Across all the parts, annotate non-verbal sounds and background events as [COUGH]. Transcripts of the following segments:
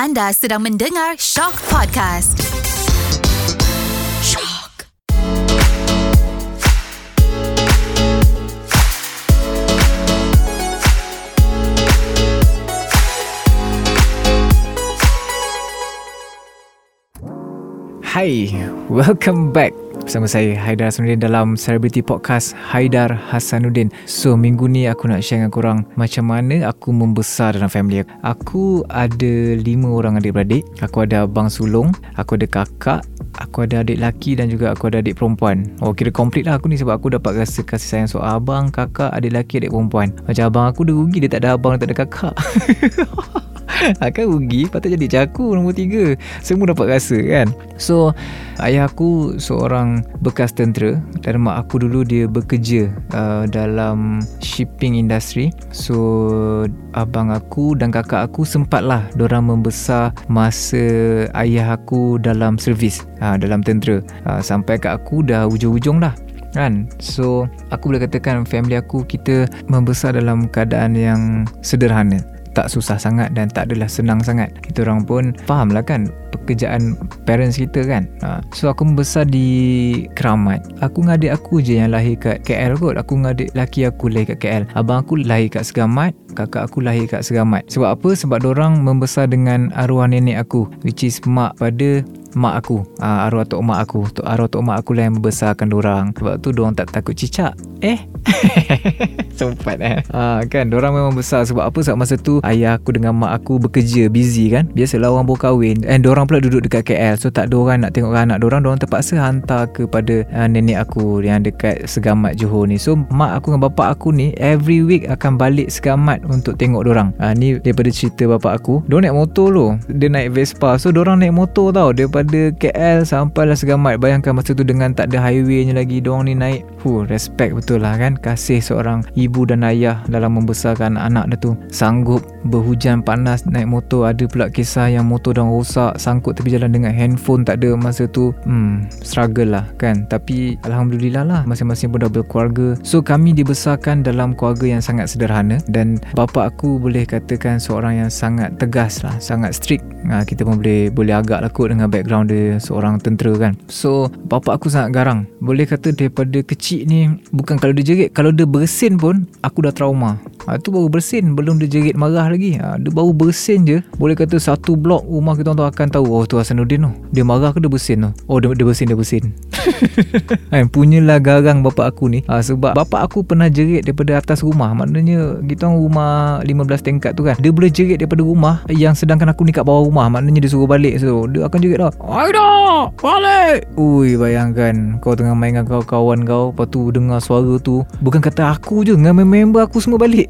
Anda sedang mendengar Shock Podcast. Shock. Hai, welcome back bersama saya Haidar Hasanuddin dalam Celebrity Podcast Haidar Hasanuddin. So, minggu ni aku nak share dengan korang macam mana aku membesar dalam family aku. Aku ada lima orang adik-beradik. Aku ada abang sulung, aku ada kakak, aku ada adik lelaki dan juga aku ada adik perempuan. Oh, kira komplit lah aku ni sebab aku dapat rasa kasih sayang soal abang, kakak, adik lelaki, adik perempuan. Macam abang aku dia rugi dia tak ada abang, dia tak ada kakak. [LAUGHS] [LAUGHS] Akan rugi Patut jadi macam aku Nombor tiga. Semua dapat rasa kan? So Ayah aku Seorang bekas tentera Dan mak aku dulu Dia bekerja uh, Dalam Shipping industry. So Abang aku Dan kakak aku Sempatlah Diorang membesar Masa Ayah aku Dalam servis uh, Dalam tentera. Uh, Sampai kat aku Dah ujung-ujung dah kan? So aku boleh katakan family aku kita membesar dalam keadaan yang sederhana tak susah sangat dan tak adalah senang sangat. Kita orang pun faham lah kan pekerjaan parents kita kan. Ha. So aku membesar di Keramat. Aku dengan adik aku je yang lahir kat KL kot. Aku dengan adik laki aku lahir kat KL. Abang aku lahir kat Segamat. Kakak aku lahir kat Segamat. Sebab apa? Sebab orang membesar dengan arwah nenek aku. Which is mak pada mak aku. Uh, arwah tok mak aku. Tok arwah tok mak aku lah yang membesarkan orang sebab tu orang tak takut cicak. Eh? [LAUGHS] Sempat eh? Uh, kan? Orang memang besar. Sebab apa? Sebab masa tu ayah aku dengan mak aku bekerja busy kan? Biasalah orang baru kahwin. And orang pula duduk dekat KL so tak ada orang nak tengok anak orang orang terpaksa hantar kepada uh, nenek aku yang dekat Segamat Johor ni. So mak aku dengan bapak aku ni every week akan balik Segamat untuk tengok orang uh, ni daripada cerita bapak aku. Dia naik motor tu dia naik Vespa. So orang naik motor tau. Daripada KL sampailah Segamat bayangkan masa tu dengan tak ada highwaynya lagi orang ni naik Fuh, respect betul lah kan. Kasih seorang ibu dan ayah dalam membesarkan anak dia tu. Sanggup berhujan panas naik motor. Ada pula kisah yang motor dah rosak sangkut tepi jalan dengan handphone tak ada masa tu. Hmm struggle lah kan. Tapi Alhamdulillah lah masing-masing pun dah berkeluarga. So kami dibesarkan dalam keluarga yang sangat sederhana. Dan bapa aku boleh katakan seorang yang sangat tegas lah sangat strict ha, kita pun boleh boleh agak lah kot dengan background dia seorang tentera kan. So bapa aku sangat garang. Boleh kata daripada kecil ni bukan kalau dia jerit kalau dia bersin pun aku dah trauma ha, tu baru bersin. Belum dia jerit marah lagi. Ha, dia baru bersin je. Boleh kata satu blok rumah kita tu akan tahu oh tu Hasanuddin tu. Dia marah ke dia bersin tu? Oh dia, dia bersin dia bersin. [LAUGHS] Kan punyalah garang bapak aku ni. Ha, sebab bapak aku pernah jerit daripada atas rumah. Maknanya kita orang rumah 15 tingkat tu kan. Dia boleh jerit daripada rumah yang sedangkan aku ni kat bawah rumah. Maknanya dia suruh balik so dia akan jerit dah. Aida balik! Ui bayangkan. Kau tengah main dengan kawan-kawan kau lepas tu dengar suara tu. Bukan kata aku je dengan member aku semua balik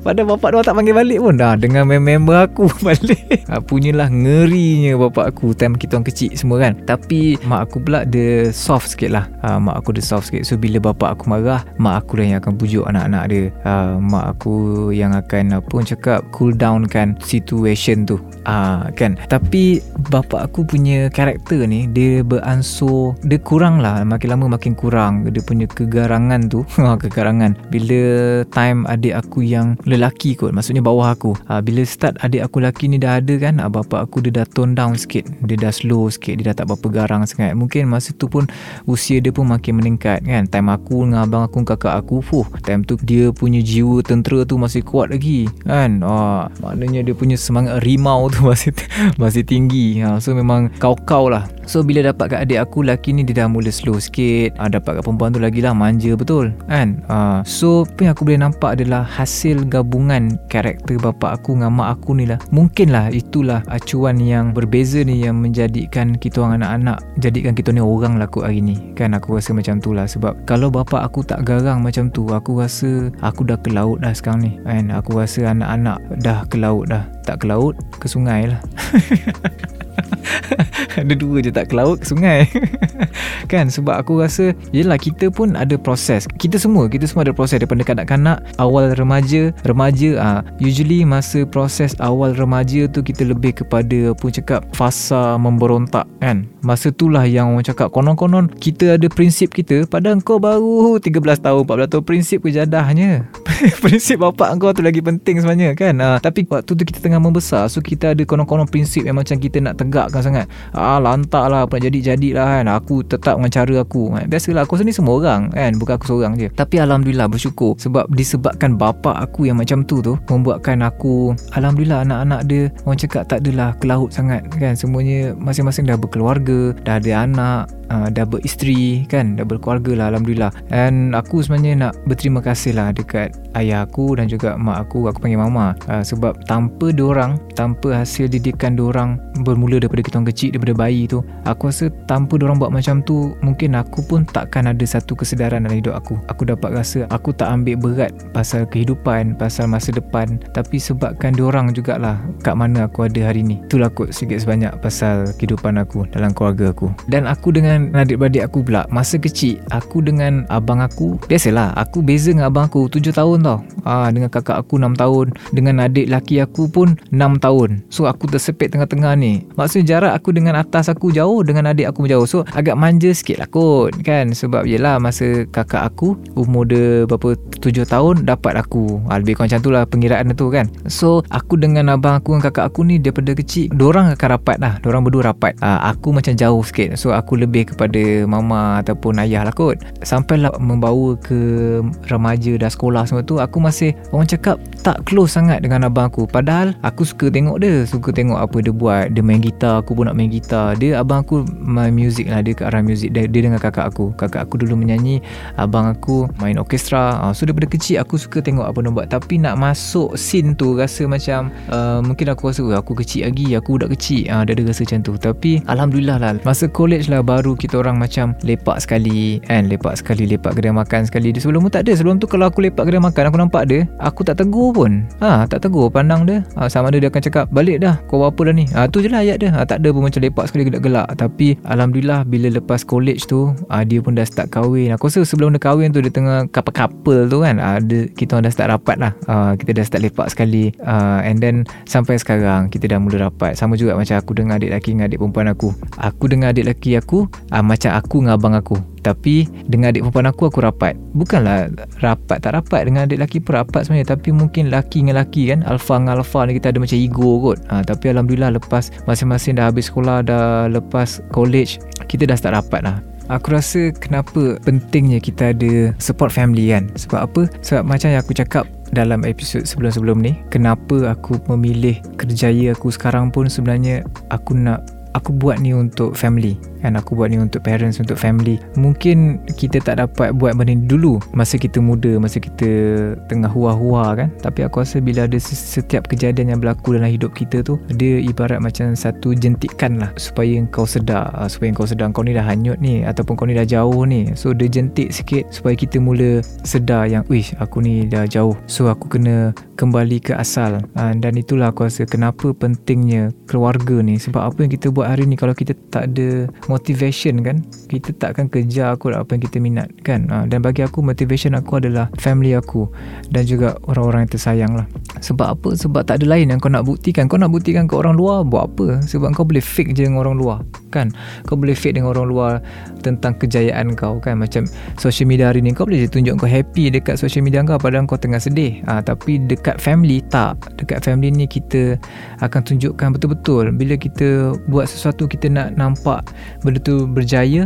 Pada bapak dia tak panggil balik pun. Dah Dengan member aku [LAUGHS] balik. Ha, Punyalah ngerinya bapak aku Time kita orang kecil semua kan. Tapi mak aku pula dia soft sikit lah. Ha, Mak aku dia soft sikit. So bila bapak aku marah Mak aku lah yang akan pujuk anak-anak dia. Ha, Mak aku yang akan apa pun cakap Cool down kan situation tu. Ha, kan? Tapi bapak aku punya karakter ni Dia beransur. Dia kurang lah. Makin lama makin kurang. Dia punya kegarangan tu. [LAUGHS] Kegarangan. Bila time adik aku yang lelaki kot. Maksudnya bawah aku. Ha, bila start adik aku lelaki ni dah ada kan ha, bapak aku dia dah tone down sikit. Dia dah slow sikit. Dia dah tak berapa garang sangat. Mungkin masa tu pun usia dia pun makin meningkat kan. Time aku dengan abang aku kakak aku fuh time tu dia punya jiwa tentera tu masih kuat lagi kan. Ha, maknanya dia punya semangat rimau tu [LAUGHS] masih masih tinggi. Ha, so memang kau-kau lah. So bila dapat kat adik aku lelaki ni dia dah mula slow sikit. Ha, Dapat kat perempuan tu lagi lah manja betul kan. Ha, So apa yang aku boleh nampak adalah hasil gabungan karakter bapa aku dengan mak aku ni lah. Mungkin lah itulah acuan yang berbeza ni yang menjadikan kita orang anak-anak Jadikan kita ni orang lah kot hari ni. Kan aku rasa macam tu lah Sebab kalau bapa aku tak garang macam tu Aku rasa aku dah ke laut dah sekarang ni. Kan? Aku rasa anak-anak dah ke laut dah. Tak ke laut, ke sungai lah [LAUGHS] [LAUGHS] Ada dua je tak ke laut ke sungai. [LAUGHS] Kan sebab aku rasa Yelah kita pun ada proses. Kita semua Kita semua ada proses Daripada kanak-kanak Awal remaja. Remaja uh, Usually masa proses awal remaja tu Kita lebih kepada Pun cakap Fasa memberontak kan. Masa itulah yang orang cakap Konon-konon Kita ada prinsip kita Padahal kau baru 13 tahun 14 tahun Prinsip kejadahnya. [LAUGHS] Prinsip bapak kau tu lagi penting sebenarnya kan. Uh, Tapi waktu tu kita tengah membesar So kita ada konon-konon prinsip Yang macam kita nak tegakkan sangat. Ah lantak lah Apa nak jadi-jadi lah kan. Aku tetap dengan cara aku. Kan? Biasalah aku sendiri semua orang kan. Bukan aku seorang je. Tapi Alhamdulillah bersyukur. Sebab disebabkan bapak aku yang macam tu tu Membuatkan aku Alhamdulillah anak-anak dia Orang cakap tak adalah ke laut sangat kan. Semuanya masing-masing dah berkeluarga Dah ada anak uh, dah beristeri kan dah berkeluarga lah Alhamdulillah. Dan aku sebenarnya nak berterima kasih lah dekat ayah aku dan juga mak aku. Aku panggil mama. Uh, sebab tanpa orang tanpa hasil didikan orang bermula daripada kita orang kecil daripada bayi tu aku rasa tanpa orang buat macam tu mungkin aku pun takkan ada satu kesedaran dalam hidup aku. Aku dapat rasa aku tak ambil berat pasal kehidupan pasal masa depan. Tapi sebabkan orang jugalah kat mana aku ada hari ni. Itulah kot sikit sebanyak pasal kehidupan aku dalam keluarga aku. Dan aku dengan dengan adik-beradik aku pula. Masa kecil Aku dengan abang aku Biasalah Aku beza dengan abang aku. 7 tahun tau. Ah, Dengan kakak aku 6 tahun. Dengan adik laki aku pun 6 tahun. So aku tersepit tengah-tengah ni. Maksudnya jarak aku dengan atas aku jauh Dengan adik aku jauh. So agak manja sikit lah kot Kan? Sebab yelah Masa kakak aku Umur dia berapa 7 tahun Dapat aku. Ah, Lebih kurang macam tu lah Pengiraan tu kan? So aku dengan abang aku Dengan kakak aku ni Daripada kecil Diorang akan rapat lah. Diorang berdua rapat. Ah, Aku macam jauh sikit. So aku lebih kepada mama ataupun ayah lah kot. Sampailah membawa ke remaja dah sekolah semua tu Aku masih orang cakap tak close sangat dengan abang aku. Padahal aku suka tengok dia Suka tengok apa dia buat. Dia main gitar Aku pun nak main gitar. Dia abang aku main music lah Dia ke arah music. Dia, dia dengan kakak aku. Kakak aku dulu menyanyi Abang aku main orkestra. Uh, So daripada kecil aku suka tengok apa dia buat. Tapi nak masuk scene tu Rasa macam uh, Mungkin aku rasa Aku kecil lagi Aku budak kecil. Uh, Dia ada rasa macam tu. Tapi Alhamdulillah lah Masa college lah baru kita orang macam lepak sekali kan? Lepak sekali lepak kedai makan sekali. Dia sebelum tu tak ada. Sebelum tu kalau aku lepak kedai makan aku nampak dia aku tak tegur pun. Ha tak tegur pandang dia. Ha, sama ada dia akan cakap balik dah kau buat apa dah ni? Ha tu je lah ayat dia. Ha, tak ada pun macam lepak sekali gelak-gelak. Tapi Alhamdulillah bila lepas college tu ha, dia pun dah start kahwin. Aku rasa sebelum dia kahwin tu dia tengah couple-couple tu kan? Ha, dia, kita orang dah start rapat lah. Ha, kita dah start lepak sekali. Ha, and then sampai sekarang kita dah mula rapat. Sama juga macam aku dengan adik lelaki dengan adik perempuan aku. Aku dengan adik lelaki aku uh, macam aku dengan abang aku. Tapi dengan adik perempuan aku aku rapat. Bukanlah rapat tak rapat dengan adik lelaki pun rapat sebenarnya. Tapi mungkin lelaki dengan lelaki kan alfa dengan alfa ni kita ada macam ego kot. Ha, tapi Alhamdulillah lepas masing-masing dah habis sekolah dah lepas college kita dah start rapat lah. Aku rasa kenapa pentingnya kita ada support family kan? Sebab apa? Sebab macam yang aku cakap dalam episod sebelum-sebelum ni Kenapa aku memilih kerjaya aku sekarang pun sebenarnya Aku nak aku buat ni untuk family kan aku buat ni untuk parents untuk family. Mungkin kita tak dapat buat benda ni dulu. Masa kita muda masa kita tengah hua-hua kan. Tapi aku rasa bila ada setiap kejadian yang berlaku dalam hidup kita tu dia ibarat macam satu jentikan lah. Supaya kau sedar. Ah, supaya kau sedar kau ni dah hanyut ni ataupun kau ni dah jauh ni. So dia jentik sikit supaya kita mula sedar yang wish aku ni dah jauh. So aku kena kembali ke asal. Ah, dan itulah aku rasa kenapa pentingnya keluarga ni. Sebab apa yang kita buat hari ni kalau kita tak ada motivation kan. Kita takkan kejar aku apa yang kita minat kan. Ha, dan bagi aku motivation aku adalah family aku dan juga orang-orang yang tersayang lah. Sebab apa? Sebab tak ada lain yang kau nak buktikan. Kau nak buktikan ke orang luar buat apa? Sebab kau boleh fake je dengan orang luar kan? Kau boleh fake dengan orang luar tentang kejayaan kau kan? Macam social media hari ni kau boleh tunjuk kau happy dekat social media kau padahal kau tengah sedih. Ha, tapi dekat family tak. Dekat family ni kita akan tunjukkan betul-betul. Bila kita buat sesuatu kita nak nampak benda tu berjaya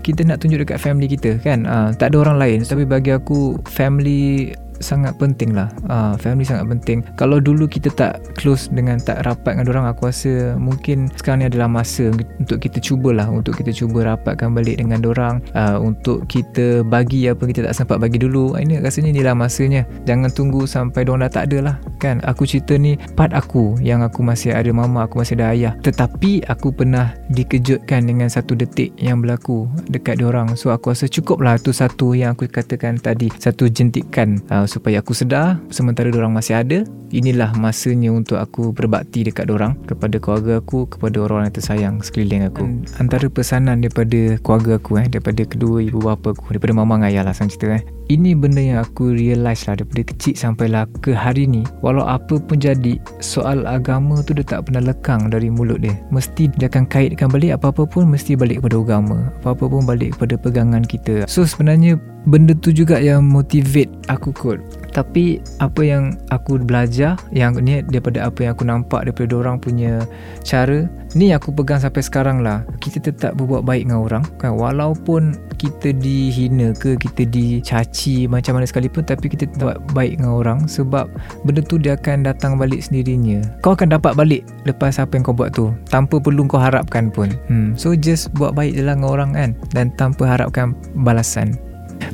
kita nak tunjuk dekat family kita kan? Uh, tak ada orang lain. Tapi bagi aku family sangat penting lah. Uh, family sangat penting. Kalau dulu kita tak close dengan tak rapat dengan orang aku rasa mungkin sekarang ni adalah masa untuk kita cubalah untuk kita cuba rapatkan balik dengan orang uh, untuk kita bagi apa kita tak sempat bagi dulu. Ini rasanya inilah masanya. Jangan tunggu sampai orang dah tak ada lah kan? Aku cerita ni part aku yang aku masih ada mama aku masih ada ayah. Tetapi aku pernah dikejutkan dengan satu detik yang berlaku dekat orang so aku rasa cukup lah tu satu yang aku katakan tadi. Satu jentikan uh, supaya aku sedar sementara orang masih ada inilah masanya untuk aku berbakti dekat orang kepada keluarga aku kepada orang yang tersayang sekeliling aku. Dan antara pesanan daripada keluarga aku eh daripada kedua ibu bapa aku daripada mama dan ayah lah sang cerita eh. Ini benda yang aku realise lah daripada kecil sampailah ke hari ni walau apa pun jadi soal agama tu dia tak pernah lekang dari mulut dia. Mesti dia akan kaitkan balik apa-apa pun mesti balik kepada agama apa-apa pun balik kepada pegangan kita. So sebenarnya benda tu juga yang motivate aku kot. Tapi apa yang aku belajar yang ni daripada apa yang aku nampak daripada orang punya cara ni aku pegang sampai sekarang lah. Kita tetap berbuat baik dengan orang kan? Walaupun kita dihina ke kita dicaci macam mana sekalipun tapi kita tetap baik dengan orang sebab benda tu dia akan datang balik sendirinya. Kau akan dapat balik lepas apa yang kau buat tu tanpa perlu kau harapkan pun. Hmm. so just buat baik je lah dengan orang kan? Dan tanpa harapkan balasan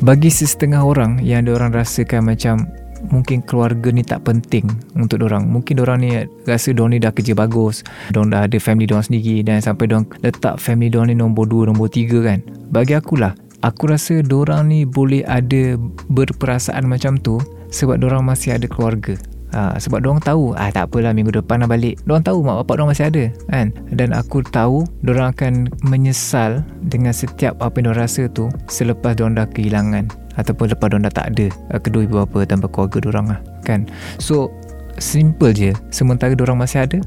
bagi sesetengah orang yang orang rasakan macam mungkin keluarga ni tak penting untuk orang. Mungkin orang ni rasa orang ni dah kerja bagus, orang dah ada family orang sendiri dan sampai orang letak family orang ni nombor 2, nombor 3 kan. Bagi akulah, aku rasa orang ni boleh ada berperasaan macam tu sebab orang masih ada keluarga. Ha, sebab diorang tahu ah tak apalah minggu depan nak balik. Diorang tahu mak bapak diorang masih ada kan. Dan aku tahu diorang akan menyesal dengan setiap apa yang diorang rasa tu selepas diorang dah kehilangan ataupun lepas diorang dah tak ada uh, kedua ibu bapa tanpa keluarga diorang lah kan. So simple je sementara diorang masih ada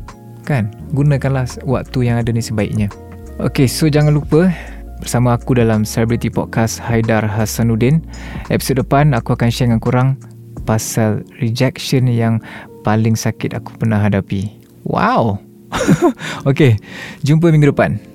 kan. Gunakanlah waktu yang ada ni sebaiknya. Okay so jangan lupa bersama aku dalam Celebrity Podcast Haidar Hasanuddin. Episod depan aku akan share dengan korang pasal rejection yang paling sakit aku pernah hadapi. Wow. [LAUGHS] okay, jumpa minggu depan.